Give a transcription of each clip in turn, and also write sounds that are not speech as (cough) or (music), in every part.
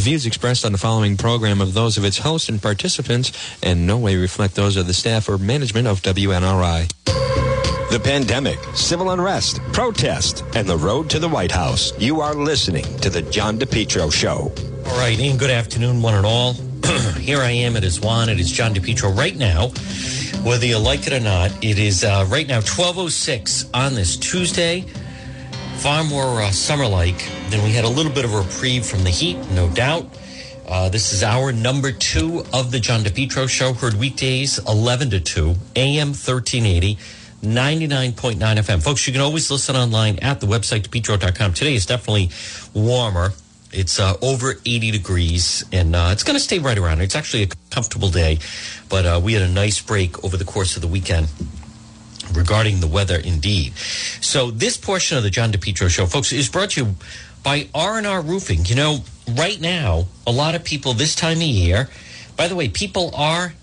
The views expressed on the following program are those of its host and participants and no way reflect those of the staff or management of WNRI. The pandemic, civil unrest, protest, and the road to the White House. You are listening to The John DePetro Show. All right, and good afternoon, one and all. (clears throat) Here I am. It is Juan. It is John DePetro right now. Whether you like it or not, it is uh, right now 12.06 on this Tuesday. Far more uh, summer-like than we had a little bit of reprieve from the heat, no doubt. Uh, this is our number two of the John DePetro Show, heard weekdays 11 to 2, AM 1380. 99.9 FM. Folks, you can always listen online at the website, depetro.com. Today is definitely warmer. It's uh, over 80 degrees, and uh, it's going to stay right around. It's actually a comfortable day, but uh, we had a nice break over the course of the weekend regarding the weather indeed. So this portion of the John DePetro show, folks, is brought to you by R&R Roofing. You know, right now, a lot of people this time of year, by the way, people are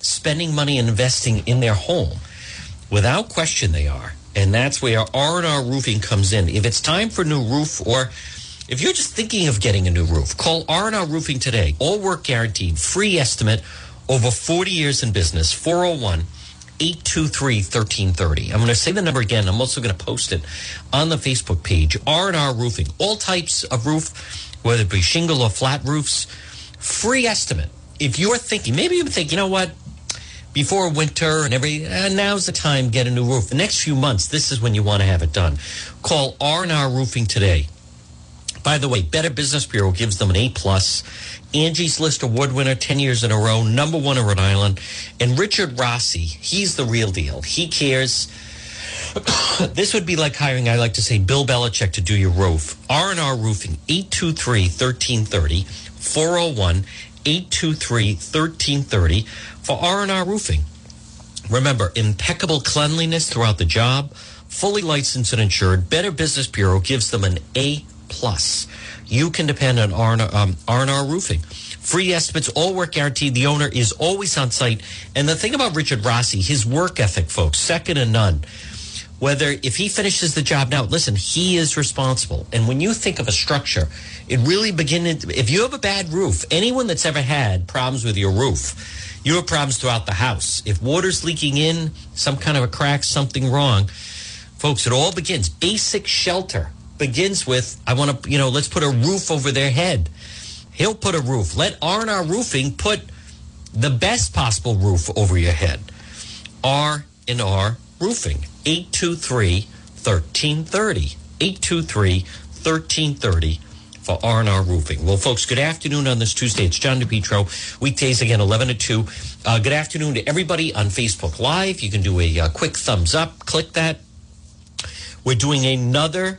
spending money and investing in their home. Without question they are. And that's where R&R Roofing comes in. If it's time for new roof or if you're just thinking of getting a new roof, call R&R Roofing today. All work guaranteed, free estimate, over 40 years in business, 401 823 1330. I'm going to say the number again. I'm also going to post it on the Facebook page. R&R Roofing. All types of roof, whether it be shingle or flat roofs, free estimate. If you're thinking, maybe you think, you know what, before winter and every uh, now's the time get a new roof. The next few months, this is when you want to have it done. Call R&R Roofing today. By the way, Better Business Bureau gives them an A plus. Angie's List award winner 10 years in a row, number one in Rhode Island. And Richard Rossi, he's the real deal. He cares. (coughs) this would be like hiring, I like to say, Bill Belichick to do your roof. R&R Roofing, 823-1330, 401 823-1330 for R&R Roofing. Remember, impeccable cleanliness throughout the job, fully licensed and insured. Better Business Bureau gives them an A+. Plus. You can depend on R&R, um, Roofing. Free estimates, all work guaranteed. The owner is always on site. And the thing about Richard Rossi, his work ethic, folks, second to none. Whether if he finishes the job now, listen, he is responsible. And when you think of a structure, it really begins. If you have a bad roof, anyone that's ever had problems with your roof, you have problems throughout the house. If water's leaking in, some kind of a crack, something wrong, folks, it all begins. Basic shelter begins with I want to, you know, let's put a roof over their head. He'll put a roof. Let R&R Roofing put the best possible roof over your head. R&R Roofing. 823-1330. 823-1330 for R&R Roofing. Well, folks, good afternoon on this Tuesday. It's John DePetro. Weekdays again, 11 to 2. Uh, good afternoon to everybody on Facebook Live. You can do a uh, quick thumbs up. Click that. We're doing another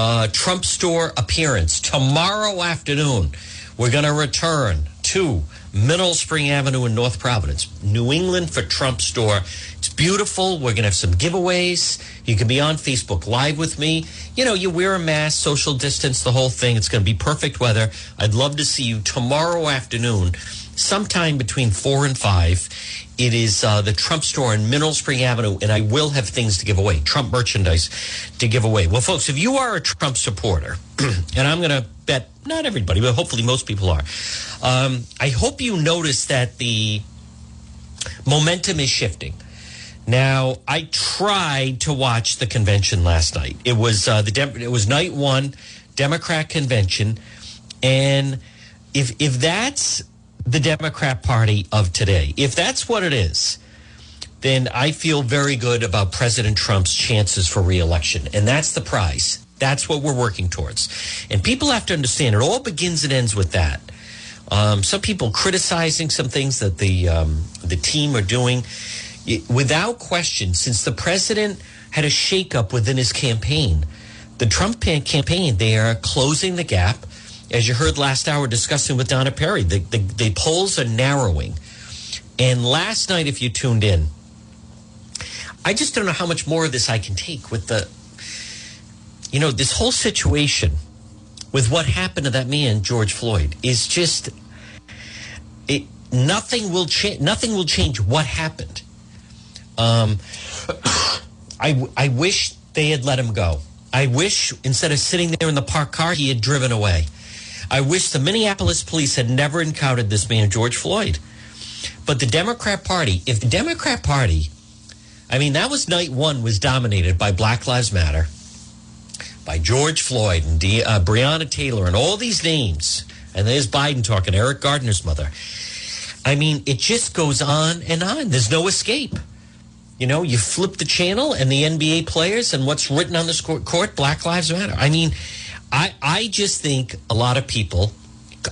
uh, Trump store appearance tomorrow afternoon. We're going to return to Mineral Spring Avenue in North Providence, New England for Trump store. It's beautiful. We're going to have some giveaways. You can be on Facebook Live with me. You know, you wear a mask, social distance, the whole thing. It's going to be perfect weather. I'd love to see you tomorrow afternoon, sometime between 4 and 5. It is uh, the Trump store in Mineral Spring Avenue, and I will have things to give away, Trump merchandise to give away. Well, folks, if you are a Trump supporter, (clears throat) and I'm going to bet not everybody, but hopefully most people are, um, I hope you notice that the momentum is shifting. Now, I tried to watch the convention last night. It was uh, the Dem- it was night one, Democrat convention, and if if that's the Democrat Party of today, if that's what it is, then I feel very good about President Trump's chances for reelection, and that's the prize. That's what we're working towards, and people have to understand it all begins and ends with that. Um, some people criticizing some things that the um, the team are doing without question, since the president had a shakeup within his campaign, the Trump campaign, they are closing the gap. As you heard last hour discussing with Donna Perry, the, the, the polls are narrowing. And last night, if you tuned in, I just don't know how much more of this I can take with the, you know, this whole situation with what happened to that man, George Floyd, is just, it, nothing will change. Nothing will change what happened. Um, (coughs) I, I wish they had let him go. I wish instead of sitting there in the parked car, he had driven away. I wish the Minneapolis police had never encountered this man, George Floyd. But the Democrat Party, if the Democrat Party, I mean, that was night one, was dominated by Black Lives Matter, by George Floyd and De, uh, Breonna Taylor and all these names. And there's Biden talking, Eric Garner's mother. I mean, it just goes on and on. There's no escape. You know, you flip the channel and the NBA players and what's written on this court, Black Lives Matter. I mean, I, I just think a lot of people,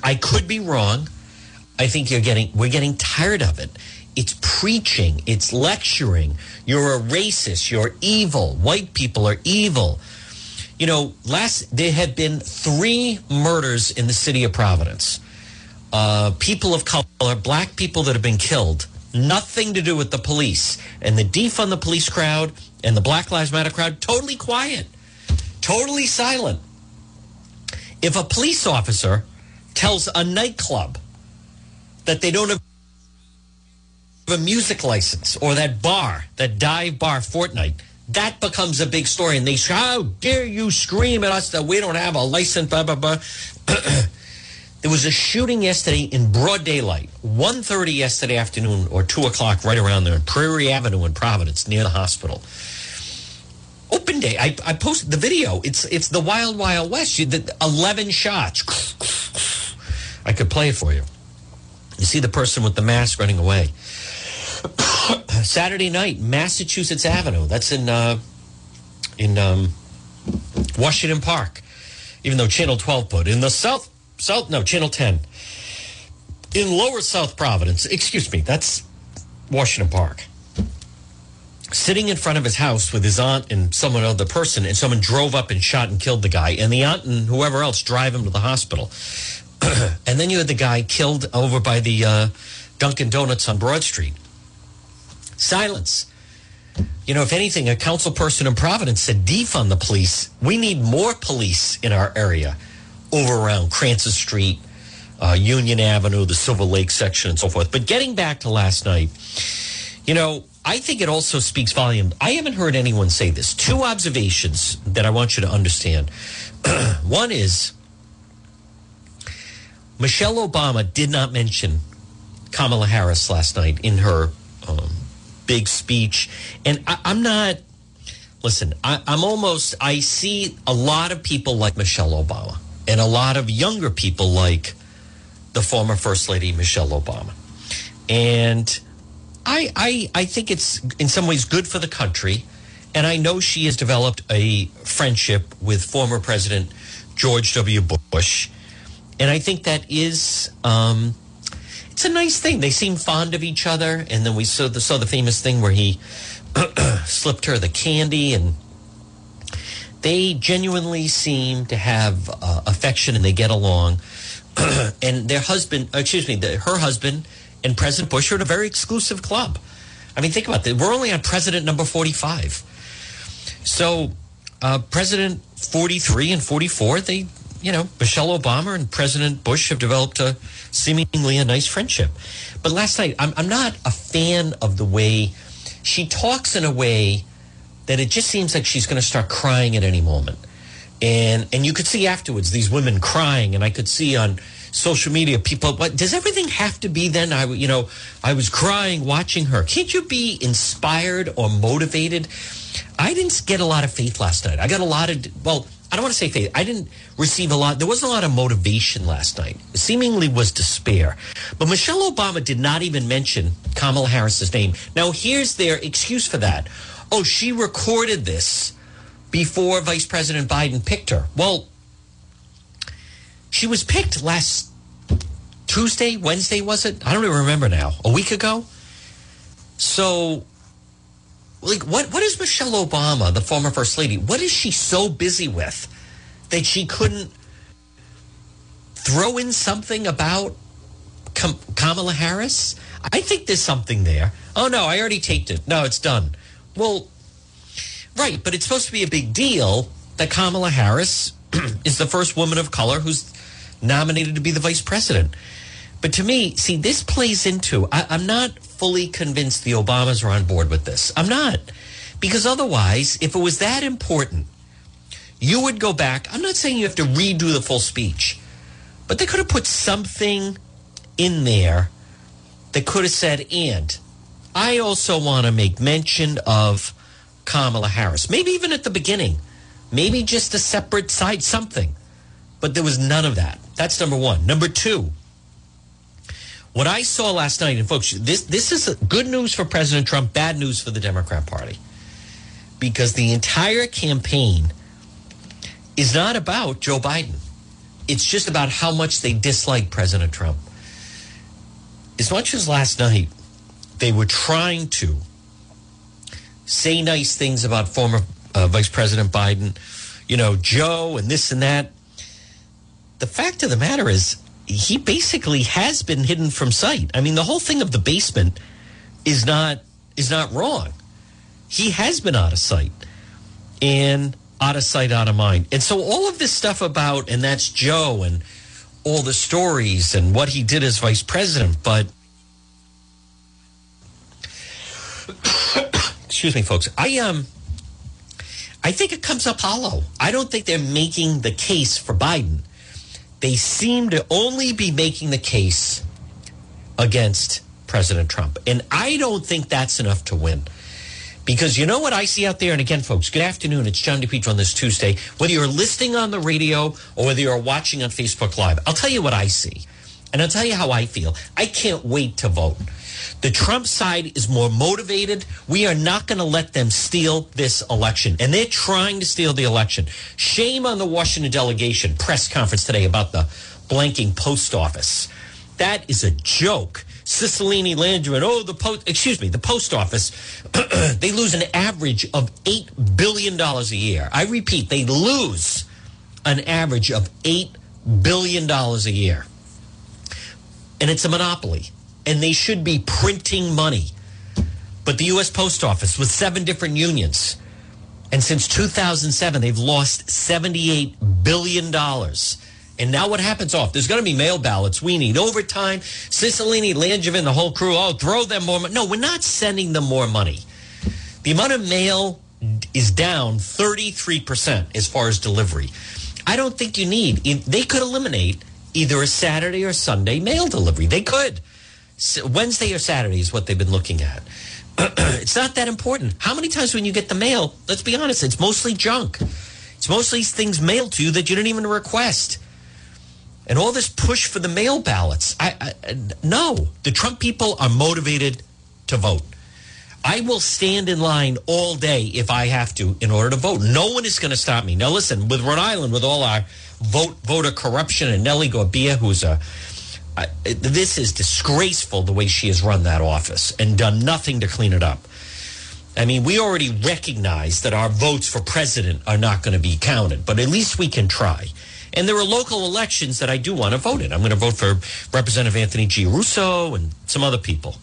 I could be wrong. I think you're getting, we're getting tired of it. It's preaching, it's lecturing. You're a racist, you're evil. White people are evil. You know, last, there have been three murders in the city of Providence. Uh, people of color, black people that have been killed Nothing to do with the police. And the defund the police crowd and the Black Lives Matter crowd, totally quiet, totally silent. If a police officer tells a nightclub that they don't have a music license or that bar, that dive bar Fortnight, that becomes a big story. And they say, How dare you scream at us that we don't have a license, blah, blah, blah. (clears throat) There was a shooting yesterday in broad daylight, 1.30 yesterday afternoon or 2 o'clock right around there on Prairie Avenue in Providence near the hospital. Open day. I, I posted the video. It's it's the wild, wild west. You, the, 11 shots. I could play it for you. You see the person with the mask running away. (coughs) Saturday night, Massachusetts Avenue. That's in uh, in um, Washington Park. Even though Channel 12 put in the South South, no, Channel 10. In Lower South Providence, excuse me, that's Washington Park. Sitting in front of his house with his aunt and someone other person, and someone drove up and shot and killed the guy, and the aunt and whoever else drive him to the hospital. (clears throat) and then you had the guy killed over by the uh, Dunkin' Donuts on Broad Street. Silence. You know, if anything, a council person in Providence said defund the police. We need more police in our area over around Cranston Street, uh, Union Avenue, the Silver Lake section, and so forth. But getting back to last night, you know, I think it also speaks volume. I haven't heard anyone say this. Two observations that I want you to understand. (clears throat) One is Michelle Obama did not mention Kamala Harris last night in her um, big speech. And I, am not, listen, I, I'm almost, I see a lot of people like Michelle Obama and a lot of younger people like the former First Lady Michelle Obama. And I, I, I think it's in some ways good for the country. And I know she has developed a friendship with former President George W. Bush. And I think that is, um, it's a nice thing. They seem fond of each other. And then we saw the, saw the famous thing where he (clears throat) slipped her the candy and they genuinely seem to have uh, affection and they get along. (clears throat) and their husband, excuse me, the, her husband and President Bush are in a very exclusive club. I mean, think about that. We're only on president number 45. So, uh, President 43 and 44, they, you know, Michelle Obama and President Bush have developed a seemingly a nice friendship. But last night, I'm, I'm not a fan of the way she talks in a way that it just seems like she's going to start crying at any moment. And and you could see afterwards these women crying, and I could see on social media people. What does everything have to be? Then I, you know, I was crying watching her. Can't you be inspired or motivated? I didn't get a lot of faith last night. I got a lot of well. I don't want to say faith. I didn't receive a lot. There wasn't a lot of motivation last night. It seemingly was despair. But Michelle Obama did not even mention Kamala Harris's name. Now, here's their excuse for that oh, she recorded this before Vice President Biden picked her. Well, she was picked last Tuesday, Wednesday, was it? I don't even remember now. A week ago? So, like, what, what is Michelle Obama, the former First Lady, what is she so busy with that she couldn't throw in something about Kamala Harris? I think there's something there. Oh, no, I already taped it. No, it's done. Well, right, but it's supposed to be a big deal that Kamala Harris (clears throat) is the first woman of color who's nominated to be the vice president. But to me, see, this plays into, I, am not fully convinced the Obamas are on board with this. I'm not. Because otherwise, if it was that important, you would go back. I'm not saying you have to redo the full speech, But they could have put something in there that could have said, and I also want to make mention of Kamala Harris. Maybe even at the beginning. Maybe just a separate side something. But there was none of that. That's number one. Number two, what I saw last night, and folks, this this is good news for President Trump, bad news for the Democrat Party, because the entire campaign is not about Joe Biden. It's just about how much they dislike President Trump. As much as last night they were trying to say nice things about former uh, Vice President Biden, you know, Joe and this and that. The fact of the matter is, he basically has been hidden from sight. I mean, the whole thing of the basement is not is not wrong. He has been out of sight and out of sight, out of mind. And so all of this stuff about and that's Joe and all the stories and what he did as vice president, but (coughs) excuse me, folks. I um I think it comes up hollow. I don't think they're making the case for Biden they seem to only be making the case against President Trump. And I don't think that's enough to win. Because you know what I see out there? And again, folks, good afternoon. It's John DePetro on this Tuesday. Whether you're listening on the radio or whether you're watching on Facebook Live, I'll tell you what I see. And I'll tell you how I feel. I can't wait to vote. The Trump side is more motivated. We are not going to let them steal this election. And they're trying to steal the election. Shame on the Washington delegation press conference today about the blanking post office. That is a joke. Cicilline Langevin, oh, the post, excuse me, the post office, (clears throat) they lose an average of $8 billion a year. I repeat, they lose an average of $8 billion a year. And it's a monopoly and they should be printing money. But the U.S. Post Office with seven different unions, and since 2007, they've lost $78 billion. And now what happens off? There's going to be mail ballots. We need overtime. Cicilline, Langevin, the whole crew, oh, throw them more money. No, we're not sending them more money. The amount of mail is down 33% as far as delivery. I don't think you need, they could eliminate either a Saturday or Sunday mail delivery. They could. Wednesday or Saturday is what they've been looking at. (clears throat) it's not that important. How many times when you get the mail, let's be honest, it's mostly junk. It's mostly things mailed to you that you didn't even request. And all this push for the mail ballots. I, I, no, the Trump people are motivated to vote. I will stand in line all day if I have to in order to vote. No one is going to stop me. Now, listen, with Rhode Island, with all our vote voter corruption, and Nellie Gorbea, who's a this is disgraceful the way she has run that office and done nothing to clean it up. I mean, we already recognize that our votes for president are not going to be counted, but at least we can try. And there are local elections that I do want to vote in. I'm going to vote for Representative Anthony Giarrusso and some other people.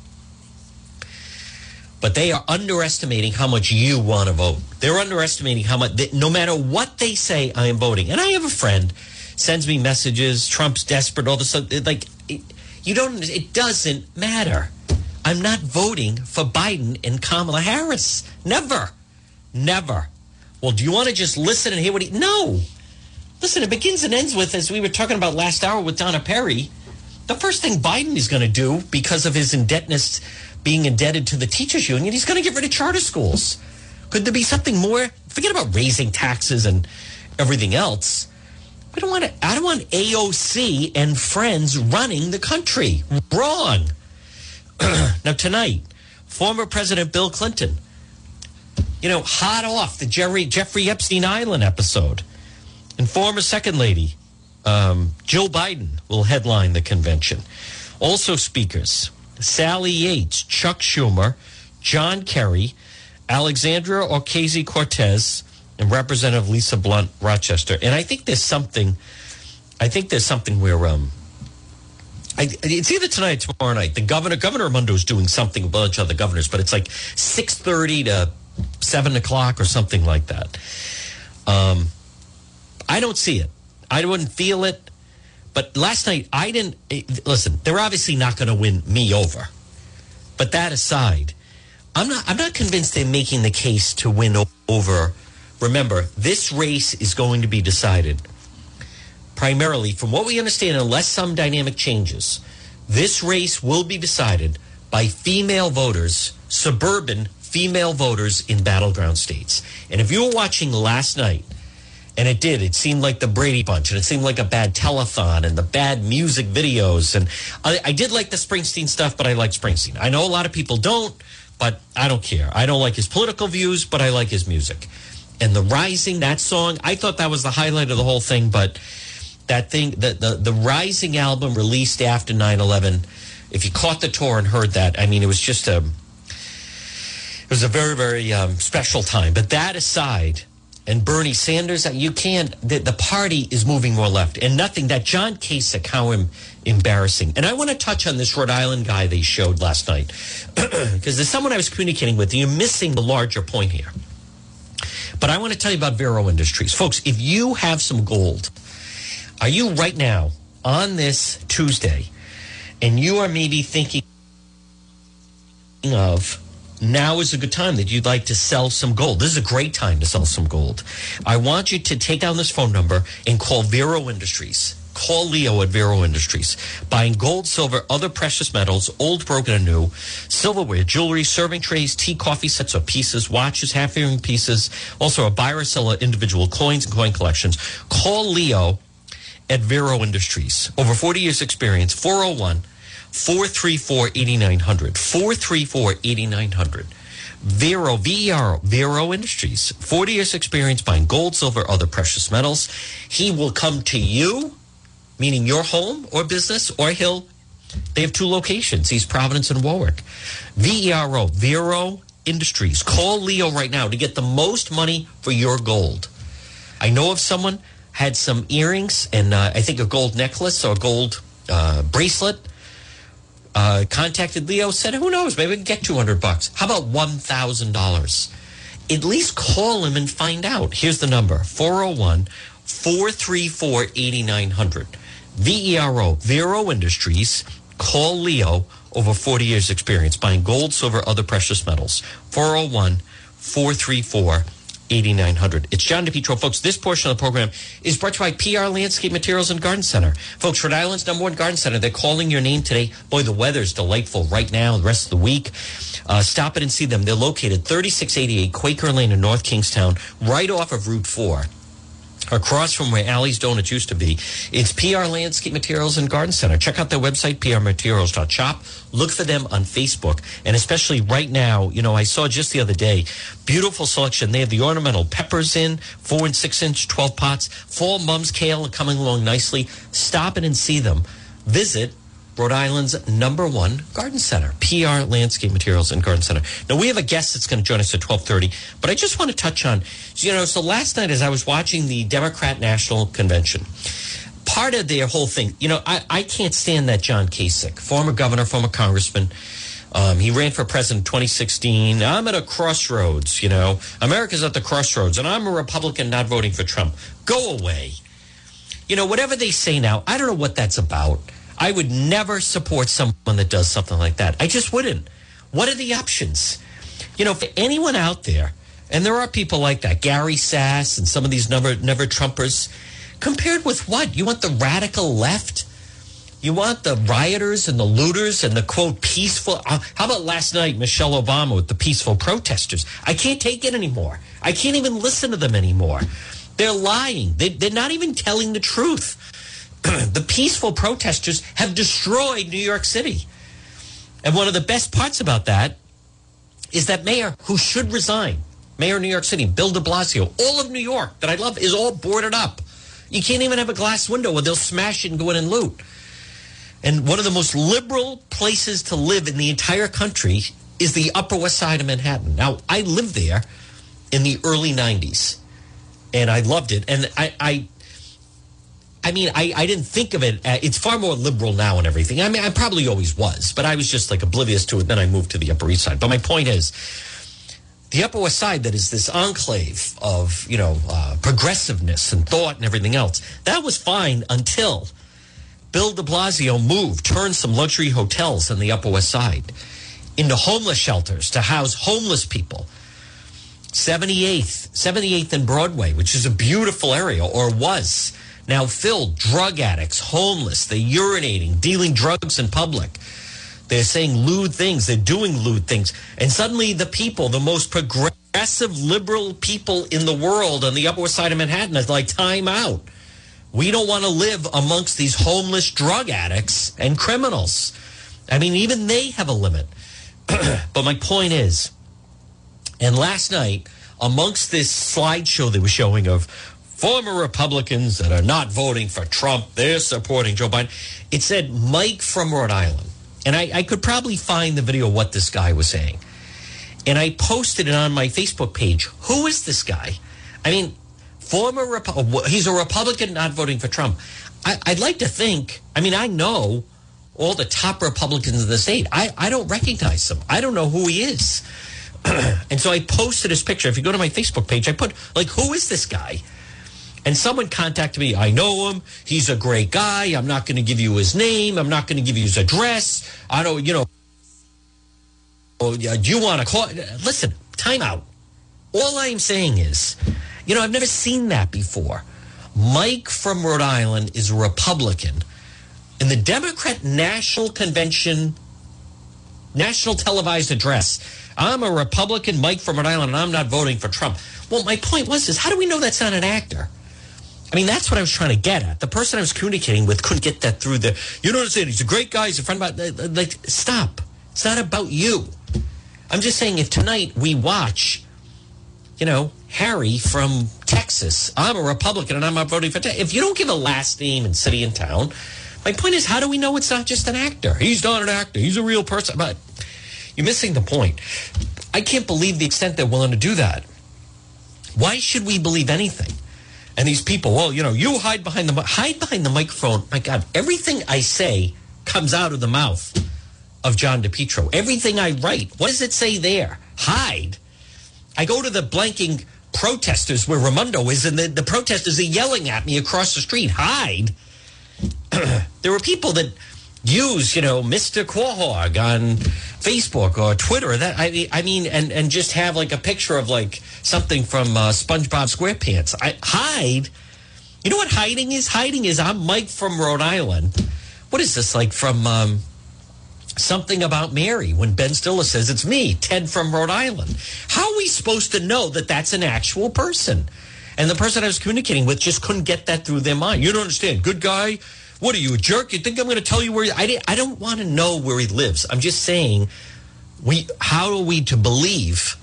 But they are underestimating how much you want to vote. They're underestimating how much, no matter what they say, I am voting. And I have a friend sends me messages. Trump's desperate. All this like you don't. It doesn't matter. I'm not voting for Biden and Kamala Harris. Never, never. Well, do you want to just listen and hear what he? No. Listen, it begins and ends with, as we were talking about last hour with Donna Perry, the first thing Biden is going to do because of his indebtedness, being indebted to the teachers union, he's going to get rid of charter schools. Could there be something more? Forget about raising taxes and everything else. We don't want to, I don't want AOC and friends running the country. Wrong. (clears throat) now, tonight, former President Bill Clinton, you know, hot off the Jerry, Jeffrey Epstein Island episode, and former Second Lady um, Jill Biden will headline the convention. Also, speakers Sally Yates, Chuck Schumer, John Kerry, Alexandria Ocasio Cortez, and Representative Lisa Blunt, Rochester. And I think there's something, I think there's something where, um, I, it's either tonight or tomorrow night. The governor, Governor Raimondo, is doing something with a bunch of other governors, but it's like six thirty to seven o'clock or something like that. Um, I don't see it. I wouldn't feel it. But last night, I didn't eh, listen. They're obviously not going to win me over. But that aside, I'm not. I'm not convinced they're making the case to win over remember, this race is going to be decided primarily, from what we understand, unless some dynamic changes, this race will be decided by female voters, suburban female voters in battleground states. And if you were watching last night, and it did. It seemed like the Brady Bunch, and it seemed like a bad telethon, and the bad music videos. And I, I, did like the Springsteen stuff, but I like Springsteen. I know a lot of people don't, but I don't care. I don't like his political views, but I like his music. And the Rising, that song, I thought that was the highlight of the whole thing. But that thing, the the, the Rising album released after 9-11, if you caught the tour and heard that, I mean, it was just a it was a very very um, special time. But that aside and Bernie Sanders, you can't, the, the, party is moving more left. And nothing, that John Kasich, how em, embarrassing. And I want to touch on this Rhode Island guy they showed last night. (clears throat) Because there's someone I was communicating with, you're missing the larger point here. But I want to tell you about Vero Industries. Folks, if you have some gold, are you right now on this Tuesday, and you are maybe thinking of now is a good time that you'd like to sell some gold. This is a great time to sell some gold. I want you to take down this phone number and call Vero Industries. Call Leo at Vero Industries. Buying gold, silver, other precious metals, old, broken, and new, silverware, jewelry, serving trays, tea, coffee sets or pieces, watches, half earring pieces, also a buyer seller, individual coins and coin collections. Call Leo at Vero Industries. Over 40 years experience, 401- 434 8900. 434 8900. Vero, V-E-R-O, Vero Industries. 40 years experience buying gold, silver, other precious metals. He will come to you, meaning your home or business, or he'll, they have two locations. East Providence and Warwick. V-E-R-O, Vero Industries. Call Leo right now to get the most money for your gold. I know of someone had some earrings and uh, I think a gold necklace or a gold uh, bracelet uh, contacted Leo, said, who knows, maybe we can get 200 bucks. How about $1,000? At least call him and find out. Here's the number 401 434 8900. VERO, Vero Industries. Call Leo, over 40 years experience buying gold, silver, other precious metals. 401 434 8900. It's John DePetro. Folks, this portion of the program is brought to you by PR Landscape Materials and Garden Center. Folks, Rhode Island's number one garden center. They're calling your name today. Boy, the weather's delightful right now, the rest of the week. Uh, stop it and see them. They're located 3688 Quaker Lane in North Kingstown, right off of Route 4 across from where Allie's Donuts used to be. It's PR Landscape Materials and Garden Center. Check out their website, prmaterials.shop. Look for them on Facebook. And especially right now, you know, I saw just the other day, beautiful selection. They have the ornamental peppers in, four and six inch, 12 pots. Fall mums kale coming along nicely. Stop in and see them. Visit Rhode Island's number one garden center, PR Landscape Materials and Garden Center. Now we have a guest that's going to join us at twelve thirty, but I just want to touch on, you know, so last night as I was watching the Democrat National Convention, part of their whole thing, you know, I, I can't stand that John Kasich, former governor, former congressman. Um, he ran for president in 2016. I'm at a crossroads, you know. America's at the crossroads, and I'm a Republican not voting for Trump. Go away. You know, whatever they say now, I don't know what that's about. I would never support someone that does something like that. I just wouldn't. What are the options? You know, for anyone out there, and there are people like that, Gary Sass and some of these never never Trumpers, compared with what? You want the radical left? You want the rioters and the looters and the quote peaceful? Uh, how about last night, Michelle Obama with the peaceful protesters? I can't take it anymore. I can't even listen to them anymore. They're lying. They, they're not even telling the truth. (clears throat) the peaceful protesters have destroyed New York City. And one of the best parts about that is that mayor who should resign, mayor of New York City, Bill de Blasio, all of New York that I love is all boarded up. You can't even have a glass window where they'll smash it and go in and loot. And one of the most liberal places to live in the entire country is the Upper West Side of Manhattan. Now, I lived there in the early 90s and I loved it. And I, I I mean, I, I didn't think of it. Uh, it's far more liberal now and everything. I mean, I probably always was, but I was just like oblivious to it. Then I moved to the Upper East Side. But my point is, the Upper West Side, that is this enclave of, you know, uh, progressiveness and thought and everything else, that was fine until Bill de Blasio moved, turned some luxury hotels in the Upper West Side into homeless shelters to house homeless people. 78th, 78th and Broadway, which is a beautiful area, or was now filled. Drug addicts, homeless, they're urinating, dealing drugs in public. They're saying lewd things, they're doing lewd things. And suddenly the people, the most progressive liberal people in the world on the Upper West Side of Manhattan is like, time out. We don't want to live amongst these homeless drug addicts and criminals. I mean, even they have a limit. (clears throat) but my point is, and last night, amongst this slideshow they were showing of former Republicans that are not voting for Trump, they're supporting Joe Biden, it said Mike from Rhode Island. And I, I could probably find the video what this guy was saying. And I posted it on my Facebook page. Who is this guy? I mean, former Repu- uh, he's a Republican not voting for Trump. I, would like to think, I mean, I know all the top Republicans in the state. I, I don't recognize them. I don't know who he is. (clears throat) and so I posted his picture. If you go to my Facebook page, I put, like, who is this guy? And someone contacted me. I know him. He's a great guy. I'm not going to give you his name. I'm not going to give you his address. I don't, you know. Oh, yeah, do you want to call? Listen, time out. All I'm saying is, you know, I've never seen that before. Mike from Rhode Island is a Republican. In the Democrat National Convention, national televised address, I'm a Republican, Mike from Rhode Island, and I'm not voting for Trump. Well, my point was is how do we know that's not an actor? I mean, that's what I was trying to get at. The person I was communicating with couldn't get that through the. You know what I'm saying? He's a great guy. He's a friend. About like, stop. It's not about you. I'm just saying, if tonight we watch, you know, Harry from Texas, I'm a Republican and I'm not voting for. If you don't give a last name and city and town, my point is, how do we know it's not just an actor? He's not an actor. He's a real person. But you're missing the point. I can't believe the extent they're willing to do that. Why should we believe anything? And these people, well, you know, you hide behind the hide behind the microphone. My God, everything I say comes out of the mouth of John DePetro. Everything I write, what does it say there? Hide. I go to the blanking protesters where Raimondo is, and the, the protesters are yelling at me across the street. Hide. (clears throat) there were people that use, you know, Mr. Quahog on Facebook or Twitter. That I, I mean, and and just have like a picture of like something from uh, SpongeBob SquarePants. I hide. You know what hiding is? Hiding is I'm Mike from Rhode Island. What is this like from um, something about Mary when Ben Stiller says it's me, Ted from Rhode Island? How are we supposed to know that that's an actual person? And the person I was communicating with just couldn't get that through their mind. You don't understand. Good guy. What are you, a jerk? You think I'm going to tell you where? He, I, I don't want to know where he lives. I'm just saying, we. How are we to believe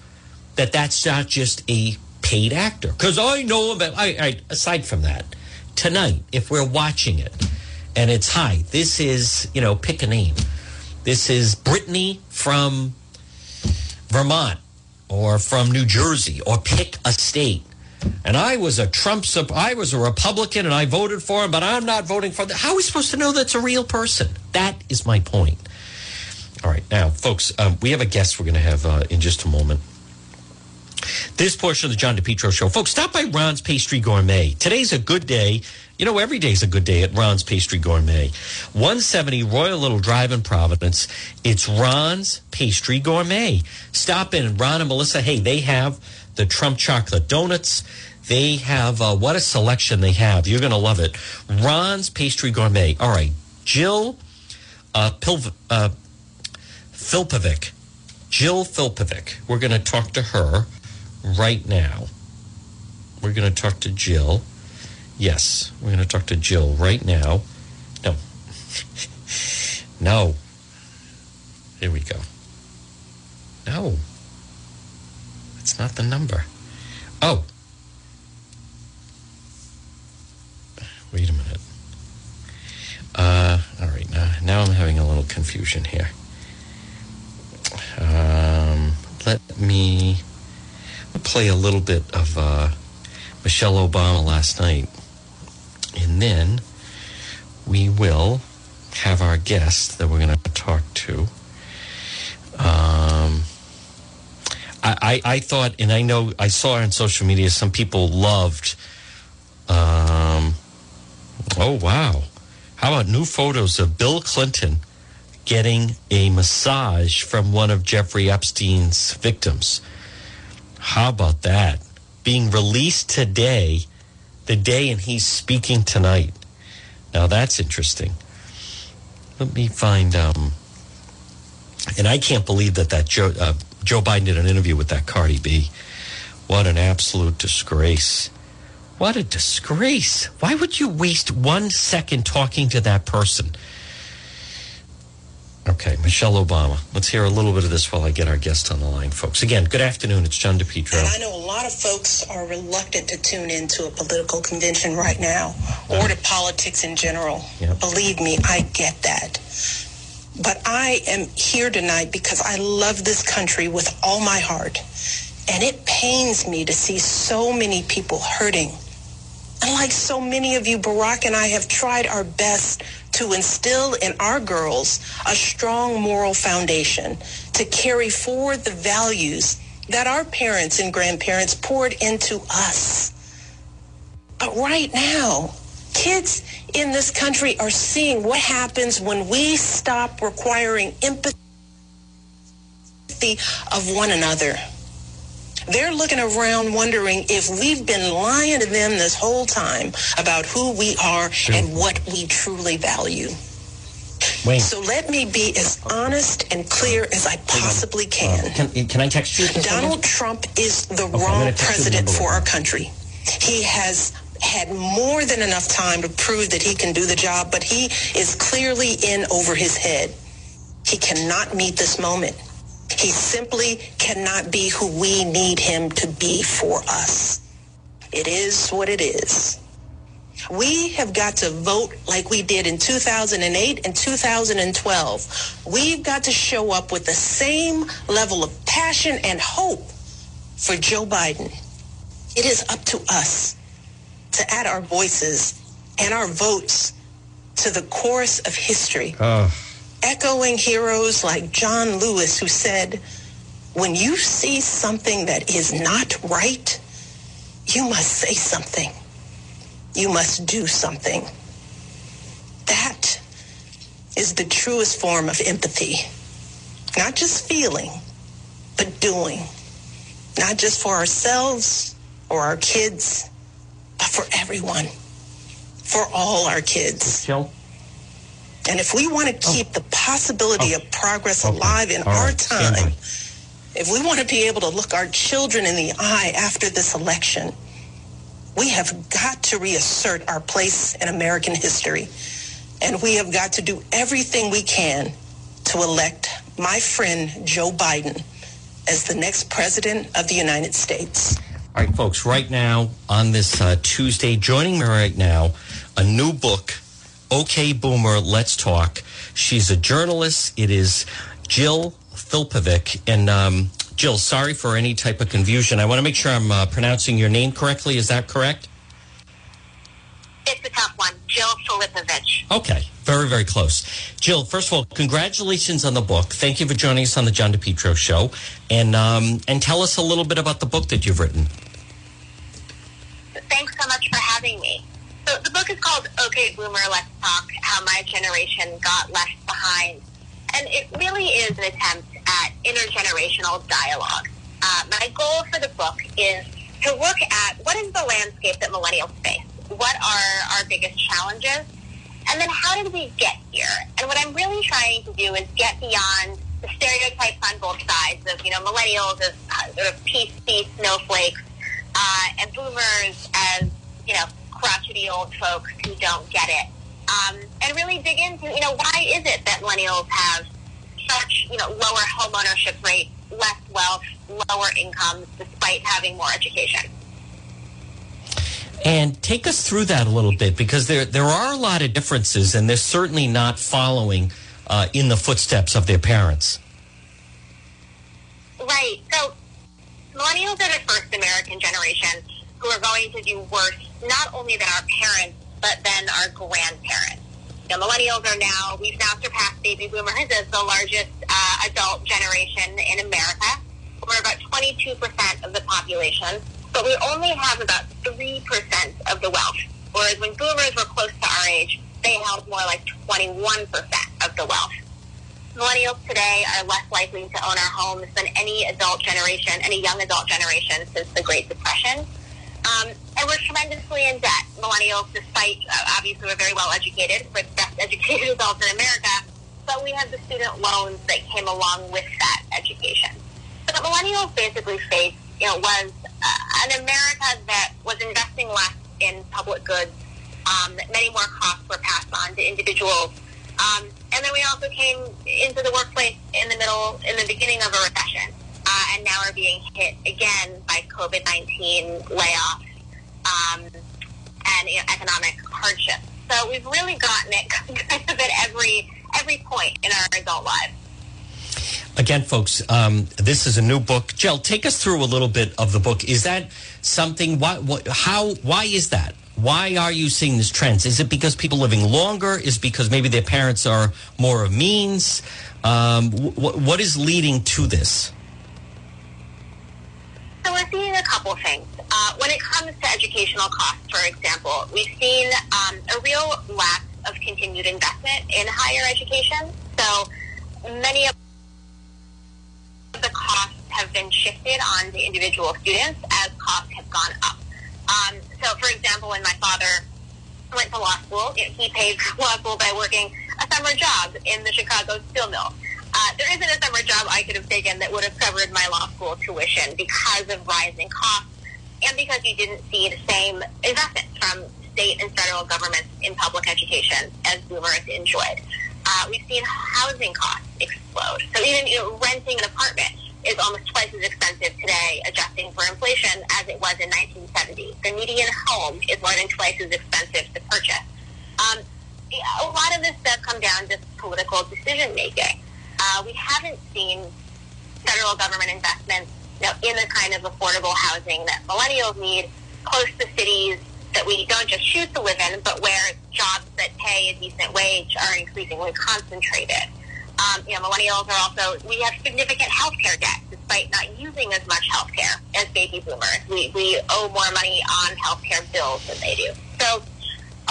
that that's not just a paid actor? Because I know him. I, I, aside from that, tonight, if we're watching it, and it's hi, this is you know, pick a name. This is Brittany from Vermont or from New Jersey, or pick a state and I was a Trump, I was a Republican and I voted for him, but I'm not voting for that. How are we supposed to know that's a real person? That is my point. All right, now, folks, um, we have a guest we're going to have uh, in just a moment. This portion of the John DePetro show. Folks, stop by Ron's Pastry Gourmet. Today's a good day. You know, every day's a good day at Ron's Pastry Gourmet. 170 Royal Little Drive in Providence. It's Ron's Pastry Gourmet. Stop in. Ron and Melissa, hey, they have the Trump chocolate donuts. They have uh, what a selection they have. You're going to love it. Ron's Pastry Gourmet. All right, Jill uh, Pilv- uh, Filpovic. Jill Filpovic. We're going to talk to her right now. We're going to talk to Jill. Yes, we're going to talk to Jill right now. No. no. Here we go. No. It's not the number. Oh. Wait a minute. Uh, all right, now, now I'm having a little confusion here. Um, let me play a little bit of uh, Michelle Obama last night. And then we will have our guest that we're going to talk to. Um, I, I, I, thought, and I know I saw on social media, some people loved. Um, oh wow! How about new photos of Bill Clinton getting a massage from one of Jeffrey Epstein's victims? How about that? Being released today, the day, and he's speaking tonight. Now that's interesting. Let me find. Um, and I can't believe that that Joe uh, Joe Biden did an interview with that Cardi B. What an absolute disgrace! What a disgrace! Why would you waste one second talking to that person? Okay, Michelle Obama. Let's hear a little bit of this while I get our guest on the line, folks. Again, good afternoon. It's John DePetro. And I know a lot of folks are reluctant to tune into a political convention right now or to politics in general. Yep. Believe me, I get that. But I am here tonight because I love this country with all my heart. And it pains me to see so many people hurting. And like so many of you, Barack and I have tried our best to instill in our girls a strong moral foundation to carry forward the values that our parents and grandparents poured into us. But right now, kids in this country are seeing what happens when we stop requiring empathy of one another. They're looking around wondering if we've been lying to them this whole time about who we are and what we truly value. Wayne, So let me be as honest and clear as I possibly uh, can. can, can I text you? Donald Trump is the I'm wrong text you the president for our country. He has had more than enough time to prove that he can do the job, but he is clearly in over his head. He cannot meet this moment. He simply cannot be who we need him to be for us. It is what it is. We have got to vote like we did in 2008 and 2012. We've got to show up with the same level of passion and hope for Joe Biden. It is up to us to add our voices and our votes to the chorus of history, Oh, echoing heroes like John Lewis, who said, when you see something that is not right, you must say something. You must do something. That is the truest form of empathy. Not just feeling, but doing. Not just for ourselves or our kids, but for everyone. For all our kids. Jill? And if we want to keep the possibility of progress Oh. Okay. alive in All our right. Time, if we want to be able to look our children in the eye after this election, we have got to reassert our place in American history. And we have got to do everything we can to elect my friend Joe Biden as the next president of the United States. All right, folks, right now on this uh, Tuesday, joining me right now, a new book, OK Boomer, Let's Talk. She's a journalist. It is Jill Filpovic. And um, Jill, sorry for any type of confusion. I want to make sure I'm uh, pronouncing your name correctly. Is that correct? It's a tough one. Jill Filipovic. Okay, very, very close. Jill, first of all, congratulations on the book. Thank you for joining us on the John DePetro Show. And, um, and tell us a little bit about the book that you've written. Thanks so much for having me. So the book is called Okay Boomer, Let's Talk, How My Generation Got Left Behind. And it really is an attempt at intergenerational dialogue. Uh, my goal for the book is to look at what is the landscape that millennials face? What are our biggest challenges? And then how did we get here? And what I'm really trying to do is get beyond the stereotypes on both sides of, you know, millennials as uh, sort of PC snowflakes uh, and boomers as, you know, crotchety old folks who don't get it. Um, and really dig into, you know, why is it that millennials have such, you know, lower home ownership rates, less wealth, lower incomes, despite having more education? And take us through that a little bit because there there are a lot of differences, and they're certainly not following uh, in the footsteps of their parents. Right. So millennials are the first American generation who are going to do worse, not only than our parents, but then our grandparents. Know, millennials are now, we've now surpassed baby boomers as the largest uh, adult generation in America. We're about 22% of the population, but we only have about 3% of the wealth. Whereas when boomers were close to our age, they held more like 21% of the wealth millennials today are less likely to own our homes than any adult generation, any young adult generation since the Great Depression. Um, and we're tremendously in debt. Millennials, despite uh, obviously we're very well educated, we're the best educated (laughs) adults in America, but we have the student loans that came along with that education. So what millennials basically faced, you know, was uh, an America that was investing less in public goods. Um, many more costs were passed on to individuals. Um, and then we also came into the workplace in the middle, in the beginning of a recession uh, and now are being hit again by COVID-19 layoffs um, and you know, economic hardship. So we've really gotten it (laughs) kind of at every every point in our adult lives. Again, folks, um, this is a new book. Jill, take us through a little bit of the book. Is that something? Why? What, how? Why is that? Why are you seeing this trend? Is it because people living longer? Is because maybe their parents are more of means? Um, wh- what is leading to this? So we're seeing a couple things. Uh, when it comes to educational costs, for example, we've seen um, a real lack of continued investment in higher education. So many of the costs have been shifted on the individual students as costs have gone up. Um, so, for example, when my father went to law school, he paid for law school by working a summer job in the Chicago steel mill. Uh, there isn't a summer job I could have taken that would have covered my law school tuition because of rising costs and because you didn't see the same investment from state and federal governments in public education as boomers enjoyed. Uh, we've seen housing costs explode. So even you know, renting an apartment is almost twice as expensive today, adjusting for inflation, as it was in 1970. The median home is more than twice as expensive to purchase. Um, a lot of this does come down to political decision making uh, we haven't seen federal government investments you know, in the kind of affordable housing that millennials need, close to cities that we don't just choose to live in, but where jobs that pay a decent wage are increasingly concentrated. Um, you know, millennials are also, we have significant healthcare debt despite not using as much healthcare as baby boomers. We, we owe more money on healthcare bills than they do. So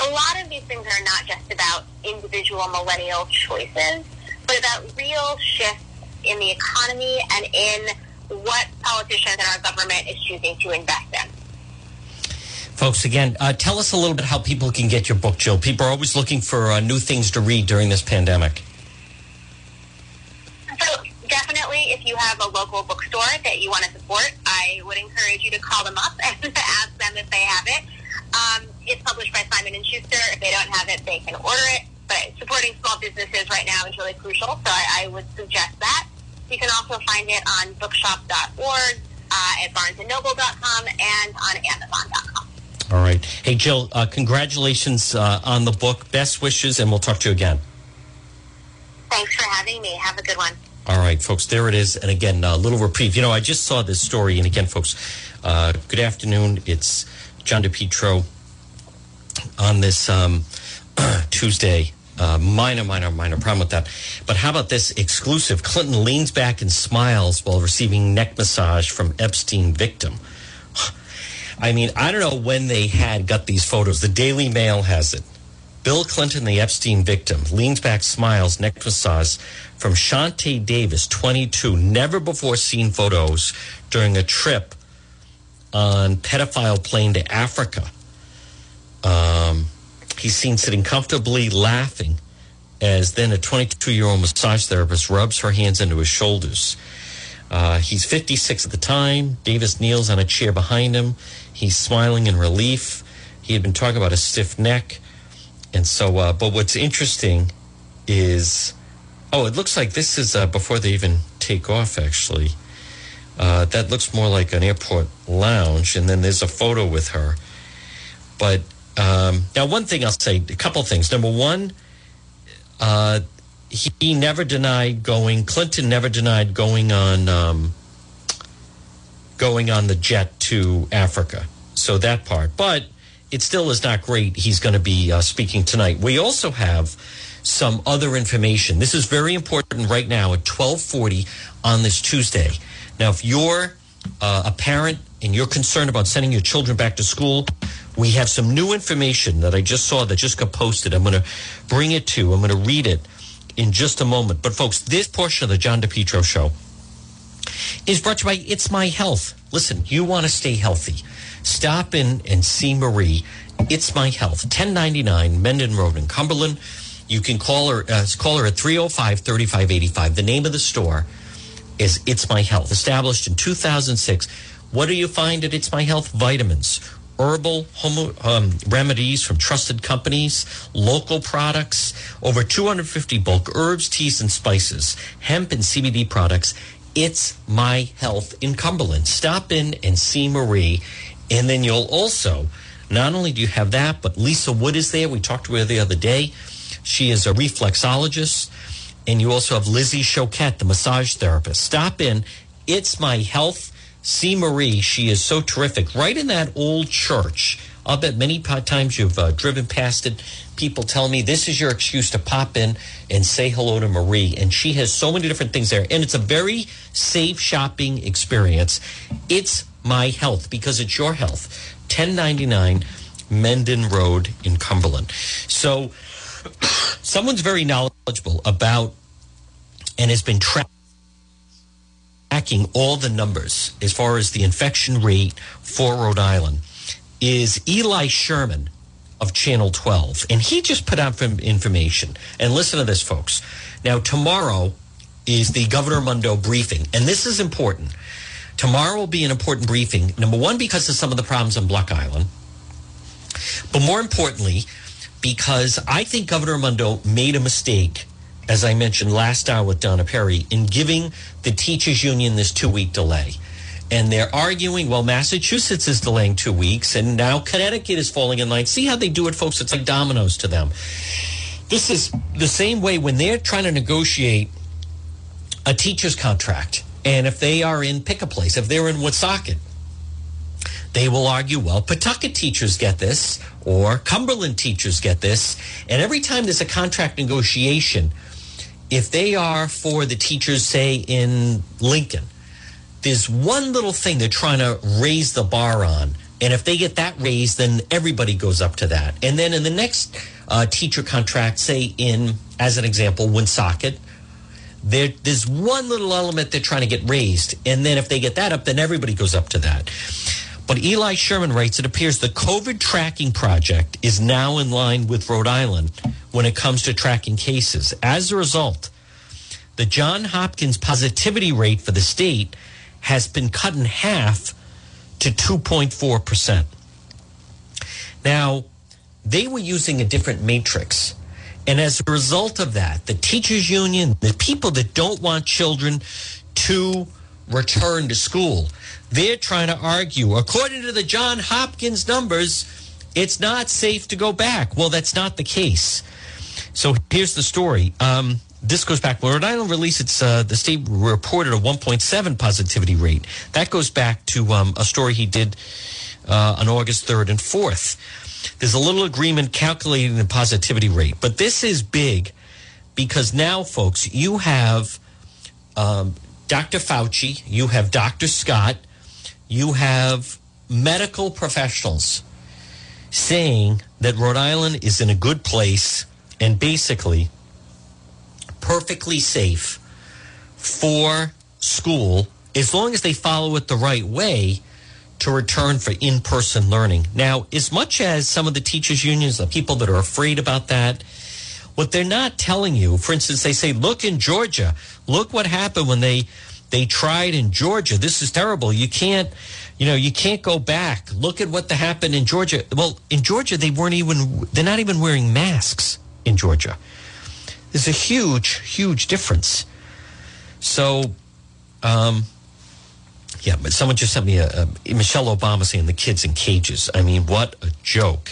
a lot of these things are not just about individual millennial choices, but about real shifts in the economy and in what politicians and our government is choosing to invest in. Folks, again, uh, tell us a little bit how people can get your book, Jill. People are always looking for uh, new things to read during this pandemic. So, definitely, if you have a local bookstore that you want to support, I would encourage you to call them up (laughs) and ask them if they have it. Um, it's published by Simon and Schuster. If they don't have it, they can order it but supporting small businesses right now is really crucial. So I, I would suggest that. You can also find it on bookshop.org, uh, at barnesandnoble.com, and on amazon.com. All right. Hey, Jill, uh, congratulations uh, on the book. Best wishes, and we'll talk to you again. Thanks for having me. Have a good one. All right, folks, there it is. And again, a little reprieve. You know, I just saw this story. And again, folks, uh, good afternoon. It's John DePetro on this um, (clears throat) Tuesday uh, minor, minor, minor problem with that. But how about this exclusive? Clinton leans back and smiles while receiving neck massage from Epstein victim. (sighs) I mean, I don't know when they had got these photos. The Daily Mail has it. Bill Clinton, the Epstein victim, leans back, smiles, neck massage from Chauntae Davis, 22, never before seen photos during a trip on pedophile plane to Africa. Um, He's seen sitting comfortably laughing as then a 22 year old massage therapist rubs her hands into his shoulders. Uh, he's 56 at the time. Davis kneels on a chair behind him. He's smiling in relief. He had been talking about a stiff neck. And so, uh, but what's interesting is, oh, it looks like this is uh, before they even take off, actually. Uh, that looks more like an airport lounge. And then there's a photo with her. But um, now, one thing I'll say, a couple things. Number one, uh, he, he, never denied going. Clinton never denied going on um, going on the jet to Africa. So that part, but it still is not great. He's going to be uh, speaking tonight. We also have some other information. This is very important right now at twelve forty on this Tuesday. Now, if you're uh, a parent and you're concerned about sending your children back to school, we have some new information that I just saw that just got posted. I'm going to bring it to, I'm going to read it. in just a moment. But, folks, this portion of the John DePetro show is brought to you by It's My Health. Listen, you want to stay healthy. Stop in and see Marie. It's My Health, 1099 Mendon Road in Cumberland. You can call her, uh, call her at 305 3585. The name of the store is It's My Health, established in 2006. What do you find at It's My Health? Vitamins, herbal homo, um, remedies from trusted companies, local products, over 250 bulk herbs, teas, and spices, hemp and CBD products. It's My Health in Cumberland. Stop in and see Marie. And then you'll also, not only do you have that, but Lisa Wood is there. We talked to her the other day. She is a reflexologist. And you also have Lizzie Choquette, the massage therapist. Stop in. It's My Health. See Marie. She is so terrific. Right in that old church. I'll bet many times you've uh, driven past it. People tell me this is your excuse to pop in and say hello to Marie. And she has so many different things there. And it's a very safe shopping experience. It's my health because it's your health. 1099 Mendon Road in Cumberland. So (coughs) someone's very knowledgeable about and has been tracking all the numbers as far as the infection rate for Rhode Island is Eli Sherman of Channel 12. And he just put out some information. And listen to this, folks. Now, tomorrow is the Governor Raimondo briefing. And this is important. Tomorrow will be an important briefing. Number one, because of some of the problems on Block Island. But more importantly, because I think Governor Raimondo made a mistake, as I mentioned last hour with Donna Perry, in giving the teachers union this two week delay. And they're arguing, well, Massachusetts is delaying two weeks, and now Connecticut is falling in line. See how they do it, folks? It's like dominoes to them. This is the same way when they're trying to negotiate a teacher's contract. And if they are in pick a place, if they're in Woonsocket, they will argue, well, Pawtucket teachers get this, or Cumberland teachers get this. And every time there's a contract negotiation, if they are for the teachers, say, in Lincoln, there's one little thing they're trying to raise the bar on. And if they get that raised, then everybody goes up to that. And then in the next uh, teacher contract, say in, as an example, Woonsocket, there, there's one little element they're trying to get raised. And then if they get that up, then everybody goes up to that. But Eli Sherman writes it appears the COVID tracking project is now in line with Rhode Island when it comes to tracking cases. As a result, the John Hopkins positivity rate for the state has been cut in half to 2.4%. Now, they were using a different matrix. And as a result of that, the teachers union, the people that don't want children to return to school, they're trying to argue, according to the John Hopkins numbers, it's not safe to go back. Well, that's not the case. So here's the story. Um, this goes back. Rhode Island released its uh, the state reported a 1.7 positivity rate. That goes back to um, a story he did uh, on August 3rd and 4th. There's a little agreement calculating the positivity rate, but this is big because now, folks, you have um, Dr. Fauci, you have Dr. Scott, you have medical professionals saying that Rhode Island is in a good place and basically perfectly safe for school as long as they follow it the right way to return for in-person learning. Now, as much as some of the teachers unions, the people that are afraid about that, what they're not telling you, for instance, they say, look in Georgia, look what happened when they they tried in Georgia. This is terrible. You can't, you know, you can't go back. Look at what happened in Georgia. Well, in Georgia, they weren't even, they're not even wearing masks in Georgia. There's a huge, huge difference. So, um, yeah, but someone just sent me a, a Michelle Obama saying the kids in cages. I mean, what a joke.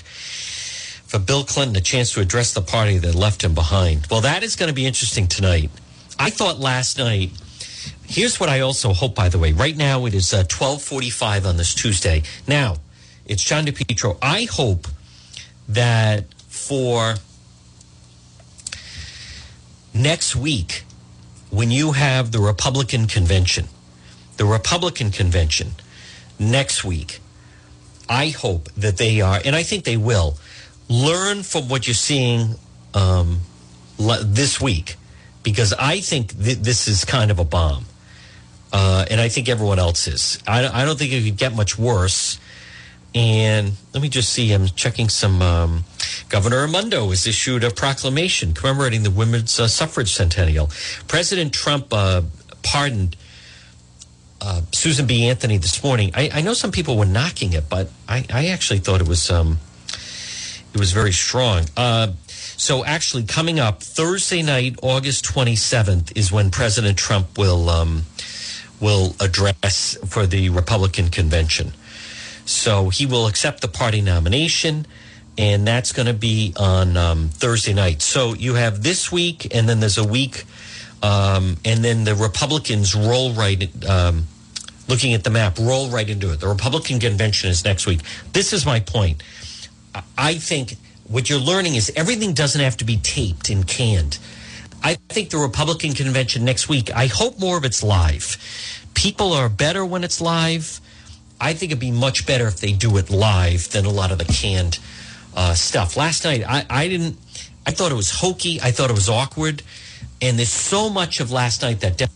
For Bill Clinton, a chance to address the party that left him behind. Well, that is going to be interesting tonight. I thought last night Here's what I also hope, by the way. Right now it is uh, 1245 on this Tuesday. Now, it's John DePetro. I hope that for next week, when you have the Republican convention, the Republican convention next week, I hope that they are, and I think they will, learn from what you're seeing um, this week because I think th- this is kind of a bomb. Uh, and I think everyone else is. I, I don't think it could get much worse. And let me just see. I'm checking some. Um, Governor Raimondo has issued a proclamation commemorating the women's uh, suffrage centennial. President Trump uh, pardoned uh, Susan B. Anthony this morning. I, I, know some people were knocking it, but I, I actually thought it was um, it was very strong. Uh, so actually, coming up Thursday night, August 27th, is when President Trump will um, will address for the Republican convention. So he will accept the party nomination, and that's going to be on um, Thursday night. So you have this week, and then there's a week, um, and then the Republicans roll right. Um, looking at the map, roll right into it. The Republican convention is next week. This is my point. I think what you're learning is everything doesn't have to be taped and canned. I think the Republican convention next week, I hope more of it's live. People are better when it's live. I think it'd be much better if they do it live than a lot of the canned uh, stuff. Last night, I, I didn't, I thought it was hokey. I thought it was awkward. And there's so much of last night that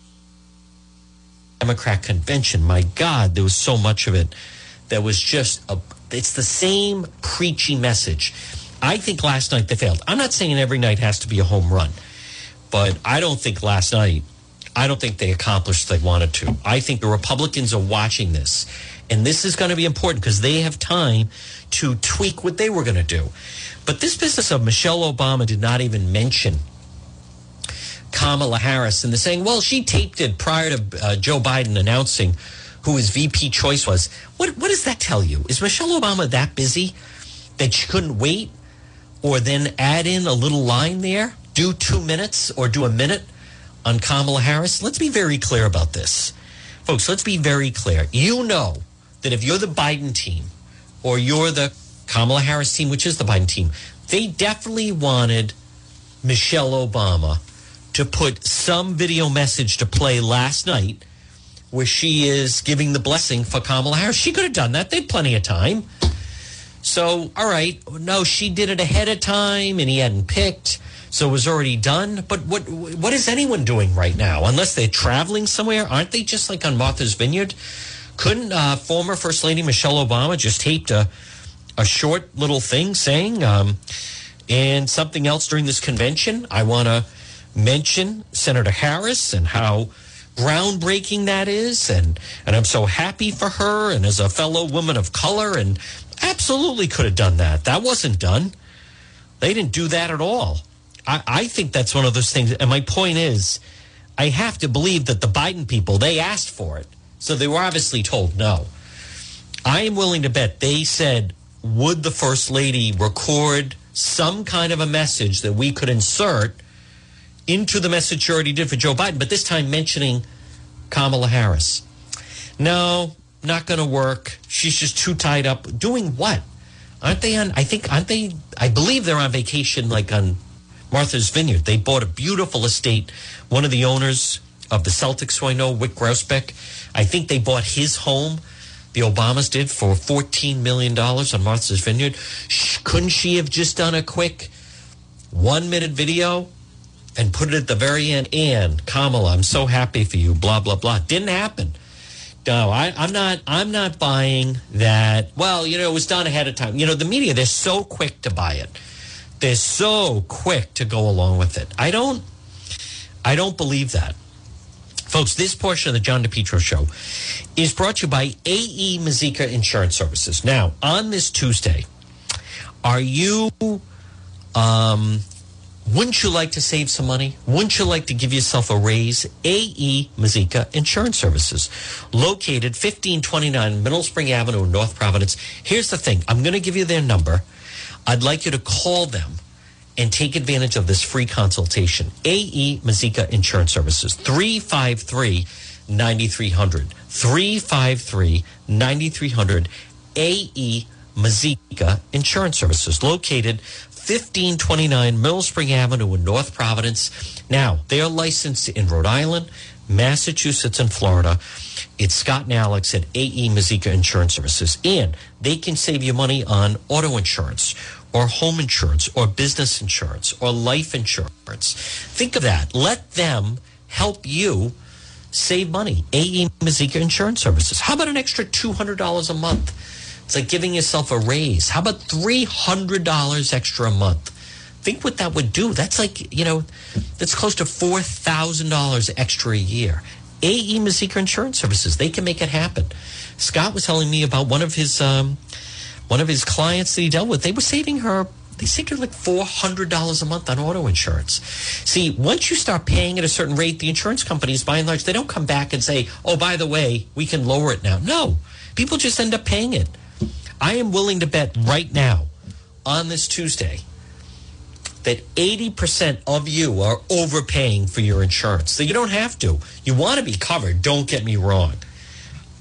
Democrat convention. My God, there was so much of it that was just a, it's the same preachy message. I think last night they failed. I'm not saying every night has to be a home run, but I don't think last night, I don't think they accomplished they wanted to. I think the Republicans are watching this, and this is going to be important because they have time to tweak what they were going to do. But this business of Michelle Obama did not even mention Kamala Harris, and they're saying, well, she taped it prior to uh, Joe Biden announcing who his VP choice was. What, what does that tell you? Is Michelle Obama that busy that she couldn't wait or then add in a little line there? Do two minutes or do a minute on Kamala Harris? Let's be very clear about this. Folks, let's be very clear. You know that if you're the Biden team or you're the Kamala Harris team, which is the Biden team, they definitely wanted Michelle Obama to put some video message to play last night where she is giving the blessing for Kamala Harris. She could have done that. They had plenty of time. So, all right, no, she did it ahead of time and he hadn't picked. So it was already done. But what what is anyone doing right now? Unless they're traveling somewhere, aren't they just like on Martha's Vineyard? Couldn't uh, former First Lady Michelle Obama just taped a a short little thing saying um, and something else during this convention? I want to mention Senator Harris and how groundbreaking that is and and I'm so happy for her and as a fellow woman of color and absolutely could have done that. That wasn't done. They didn't do that at all. I, I think that's one of those things. And my point is, I have to believe that the Biden people, they asked for it. So they were obviously told no. I am willing to bet they said, would the first lady record some kind of a message that we could insert into the message she already did for Joe Biden, but this time mentioning Kamala Harris. No, not going to work. She's just too tied up. Doing what? Aren't they on? I think, aren't they? I believe they're on vacation, like on Martha's Vineyard. They bought a beautiful estate. One of the owners of the Celtics, who I know, Wyc Grousbeck, I think they bought his home. The Obamas did for $14 million on Martha's Vineyard. Couldn't she have just done a quick one minute video and put it at the very end. And Kamala, I'm so happy for you. Blah blah blah. Didn't happen. No, I, I'm not. I'm not buying that. Well, you know, it was done ahead of time. You know, the media they're so quick to buy it. They're so quick to go along with it. I don't. I don't believe that. Folks, this portion of the John DePetro show is brought to you by AE Mazika Insurance Services. Now, on this Tuesday, are you um, wouldn't you like to save some money? Wouldn't you like to give yourself a raise? AE Mazika Insurance Services, located 1529 Mineral Spring Avenue North Providence. Here's the thing I'm going to give you their number. I'd like you to call them and take advantage of this free consultation. AE Mazika Insurance Services, 353 9300. 353 9300. AE Mazika Insurance Services, located 1529 Mineral Spring Avenue in North Providence. Now, they are licensed in Rhode Island, Massachusetts, and Florida. It's Scott and Alex at AE Mazika Insurance Services. And they can save you money on auto insurance, or home insurance or business insurance or life insurance. Think of that. Let them help you save money. AE Mazika Insurance Services. How about an extra $200 a month? It's like giving yourself a raise. How about $300 extra a month? Think what that would do. That's like, you know, that's close to $4,000 extra a year. AE Mazika Insurance Services, they can make it happen. Scott was telling me about one of his um, one of his clients that he dealt with. They were saving her they saved her like four hundred dollars a month on auto insurance. See, once you start paying at a certain rate, the insurance companies, by and large, they don't come back and say, "Oh, by the way, we can lower it now." No, people just end up paying it. I am willing to bet right now, on this Tuesday, that 80% of you are overpaying for your insurance. So you don't have to. You want to be covered, don't get me wrong.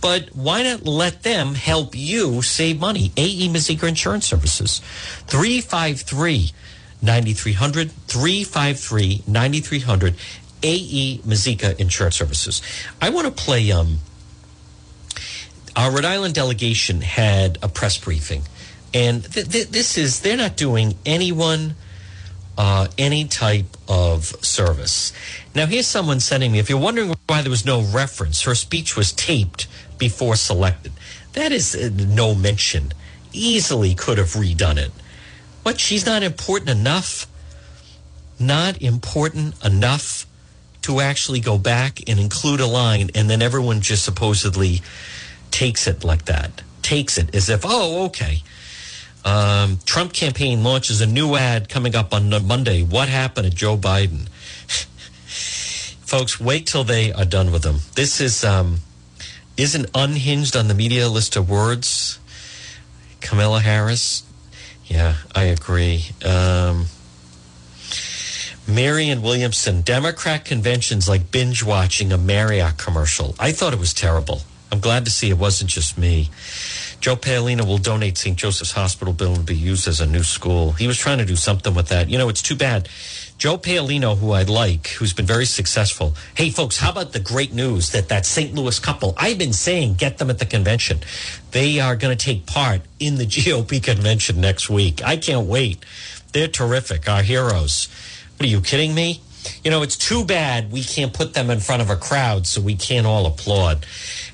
But why not let them help you save money? AE Mazika Insurance Services, 353 9300, 353 9300, AE Mazika Insurance Services. I want to play, um, our Rhode Island delegation had a press briefing. And th- th- this is, they're not doing anyone uh, any type of service. Now, here's someone sending me. If you're wondering why there was no reference, her speech was taped before selected. That is uh, no mention. Easily could have redone it. What? She's not important enough? Not important enough to actually go back and include a line, and then everyone just supposedly takes it like that. Takes it as if, oh, okay. Um, Trump campaign launches a new ad coming up on Monday. What happened to Joe Biden? (laughs) Folks, wait till they are done with him. This is um, isn't unhinged on the media list of words. Kamala Harris. Yeah, I agree. Um, Marianne Williamson, Democrat conventions like binge watching a Marriott commercial. I thought it was terrible. I'm glad to see it wasn't just me. Joe Paolino will donate St. Joseph's Hospital building to be used as a new school. He was trying to do something with that. You know, it's too bad. Joe Paolino, who I like, who's been very successful. Hey, folks, how about the great news that that St. Louis couple, I've been saying, get them at the convention. They are going to take part in the (laughs) GOP convention next week. I can't wait. They're terrific, our heroes. What are you kidding me? You know, it's too bad we can't put them in front of a crowd so we can't all applaud.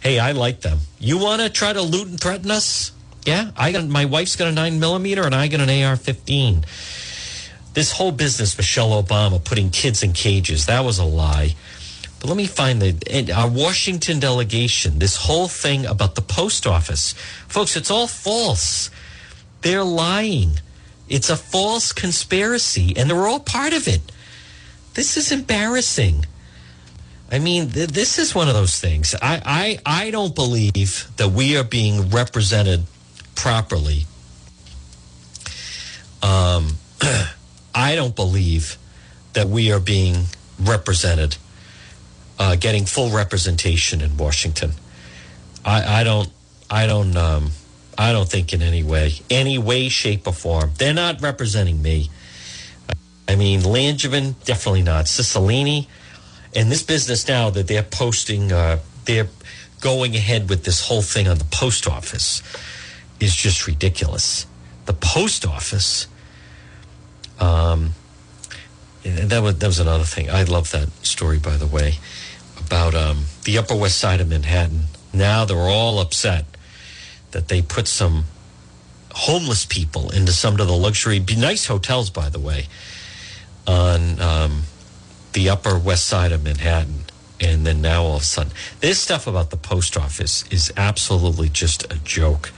Hey, I like them. You want to try to loot and threaten us? Yeah, I got my wife's got a nine millimeter and I got an AR-15 this whole business, Michelle Obama putting kids in cages, that was a lie. But let me find the our Washington delegation, this whole thing about the post office. Folks, it's all false. They're lying. It's a false conspiracy, and they're all part of it. This is embarrassing. I mean, th- this is one of those things. I, I, I don't believe that we are being represented properly. Um, (clears throat) I don't believe that we are being represented, uh, getting full representation in Washington. I, I don't, I don't, um, I don't think in any way, any way, shape, or form. They're not representing me. I mean, Langevin, definitely not. Cicilline, and this business now that they're posting, uh, they're going ahead with this whole thing on the post office is just ridiculous. The post office um, that was that was another thing. I love that story, by the way, about um, the Upper West Side of Manhattan. Now they're all upset that they put some homeless people into some of the luxury, nice hotels, by the way, on um, the Upper West Side of Manhattan. And then now all of a sudden, this stuff about the post office is absolutely just a joke.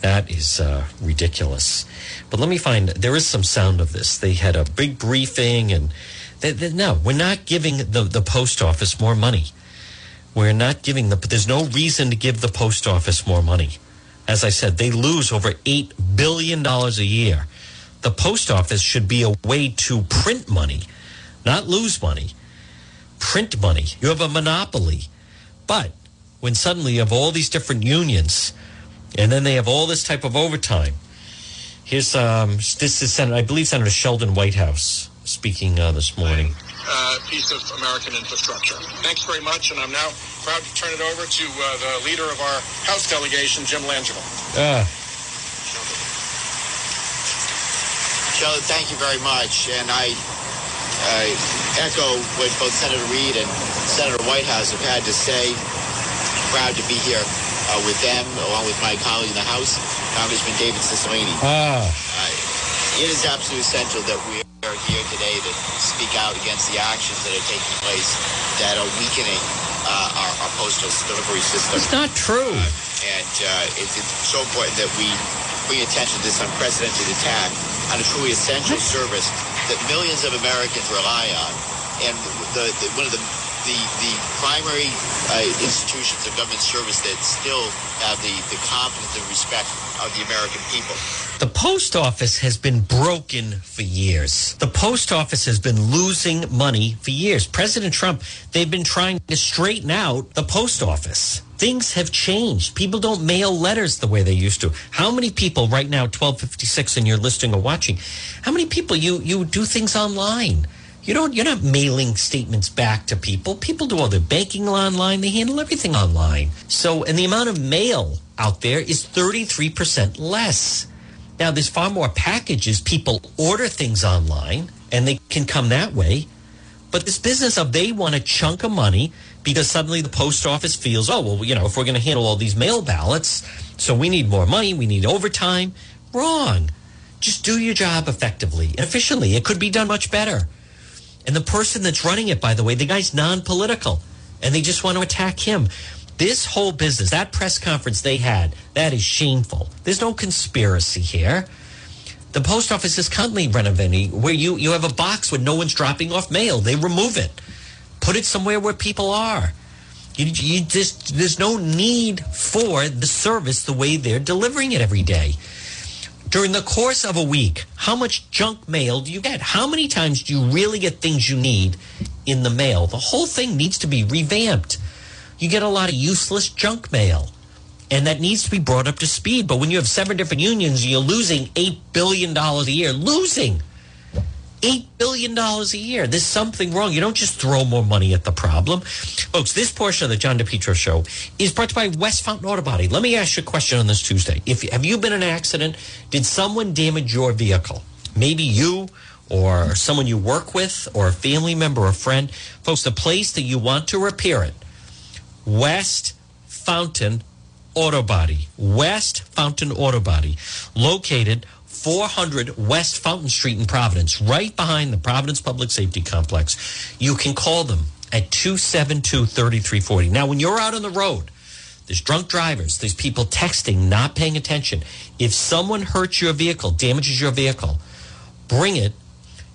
That is uh, ridiculous. But let me find, there is some sound of this. They had a big briefing, and they, they, no, we're not giving the, the post office more money. We're not giving the, there's no reason to give the post office more money. As I said, they lose over $8 billion a year. The post office should be a way to print money, not lose money. Print money. You have a monopoly. But when suddenly you have all these different unions, and then they have all this type of overtime. Here's um, this is Senator, I believe Senator Sheldon Whitehouse speaking uh, this morning. Uh, piece of American infrastructure. Thanks very much, and I'm now proud to turn it over to uh, the leader of our House delegation, Jim Langevin. Uh, Joe, thank you very much. And I, I echo what both Senator Reed and Senator Whitehouse have had to say. Proud to be here uh, with them, along with my colleague in the House, Congressman David Cicilline. Ah. Uh, it is absolutely essential that we are here today to speak out against the actions that are taking place that are weakening uh, our, our postal delivery system. It's not true. and uh, it's, it's so important that we bring attention to this unprecedented attack on a truly essential service that millions of Americans rely on. And the, the one of the the, the primary uh, institutions of government service that still have the, the confidence and respect of the American people. The post office has been broken for years. The post office has been losing money for years. President Trump, they've been trying to straighten out the post office. Things have changed. People don't mail letters the way they used to. How many people right now, 1256, and you're listening or watching, how many people you, you do things online? You don't. You're not mailing statements back to people. People do all their banking online. They handle everything online. So, and the amount of mail out there is 33 percent less. Now, there's far more packages. People order things online, and they can come that way. But this business of they want a chunk of money because suddenly the post office feels, oh well, you know, if we're going to handle all these mail ballots, so we need more money. We need overtime. Wrong. Just do your job effectively and efficiently. It could be done much better. And the person that's running it, by the way, the guy's non political and they just want to attack him. This whole business, that press conference they had, that is shameful. There's no conspiracy here. The post office is constantly renovating where you, you have a box where no one's dropping off mail. They remove it, put it somewhere where people are. You, you just, there's no need for the service the way they're delivering it every day during the course of a week, how much junk mail do you get? How many times do you really get things you need in the mail? The whole thing needs to be revamped. You get a lot of useless junk mail, and that needs to be brought up to speed. But when you have seven different unions, you're losing $8 billion a year. Losing. $8 billion a year. There's something wrong. You don't just throw more money at the problem. Folks, this portion of the John DePetro show is brought to you by West Fountain Auto Body. Let me ask you a question on this Tuesday. If Have you been in an accident? Did someone damage your vehicle? Maybe you or someone you work with or a family member or friend. Folks, the place that you want to repair it, West Fountain Auto Body. West Fountain Auto Body. Located 400 West Fountain Street in Providence, right behind the Providence Public Safety Complex. You can call them at 272 3340. Now, when you're out on the road, there's drunk drivers, there's people texting, not paying attention. If someone hurts your vehicle, damages your vehicle, bring it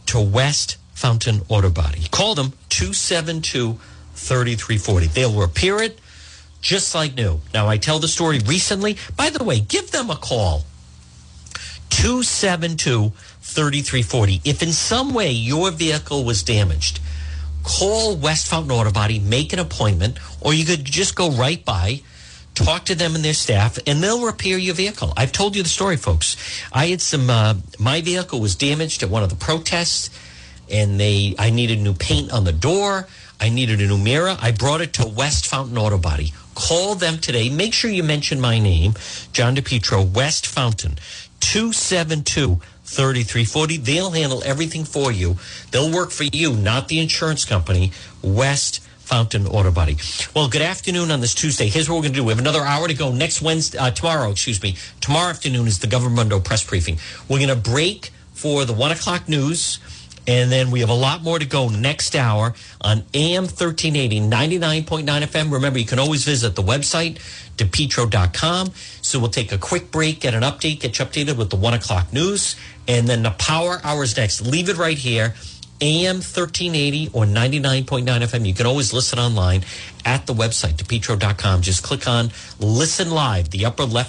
to West Fountain Auto Body. Call them 272 3340. They'll repair it just like new. Now, I tell the story recently. By the way, give them a call. 272 3340. If in some way your vehicle was damaged, call West Fountain Auto Body, make an appointment, or you could just go right by, talk to them and their staff, and they'll repair your vehicle. I've told you the story, folks. I had some, uh, my vehicle was damaged at one of the protests, and they, I needed new paint on the door. I needed a new mirror. I brought it to West Fountain Auto Body. Call them today. Make sure you mention my name, John DePetro, West Fountain. 272 3340. They'll handle everything for you. They'll work for you, not the insurance company. West Fountain Auto Body. Well, good afternoon on this Tuesday. Here's what we're going to do. We have another hour to go. Next Wednesday, uh, tomorrow, excuse me. Tomorrow afternoon is the Government press briefing. We're going to break for the one o'clock news. And then we have a lot more to go next hour on AM 1380, 99.9 FM. Remember, you can always visit the website, depetro.com. So we'll take a quick break, get an update, get you updated with the one o'clock news. And then the power hours next. Leave it right here. AM 1380 or 99.9 FM. You can always listen online at the website, depetro.com. Just click on listen live, the upper left.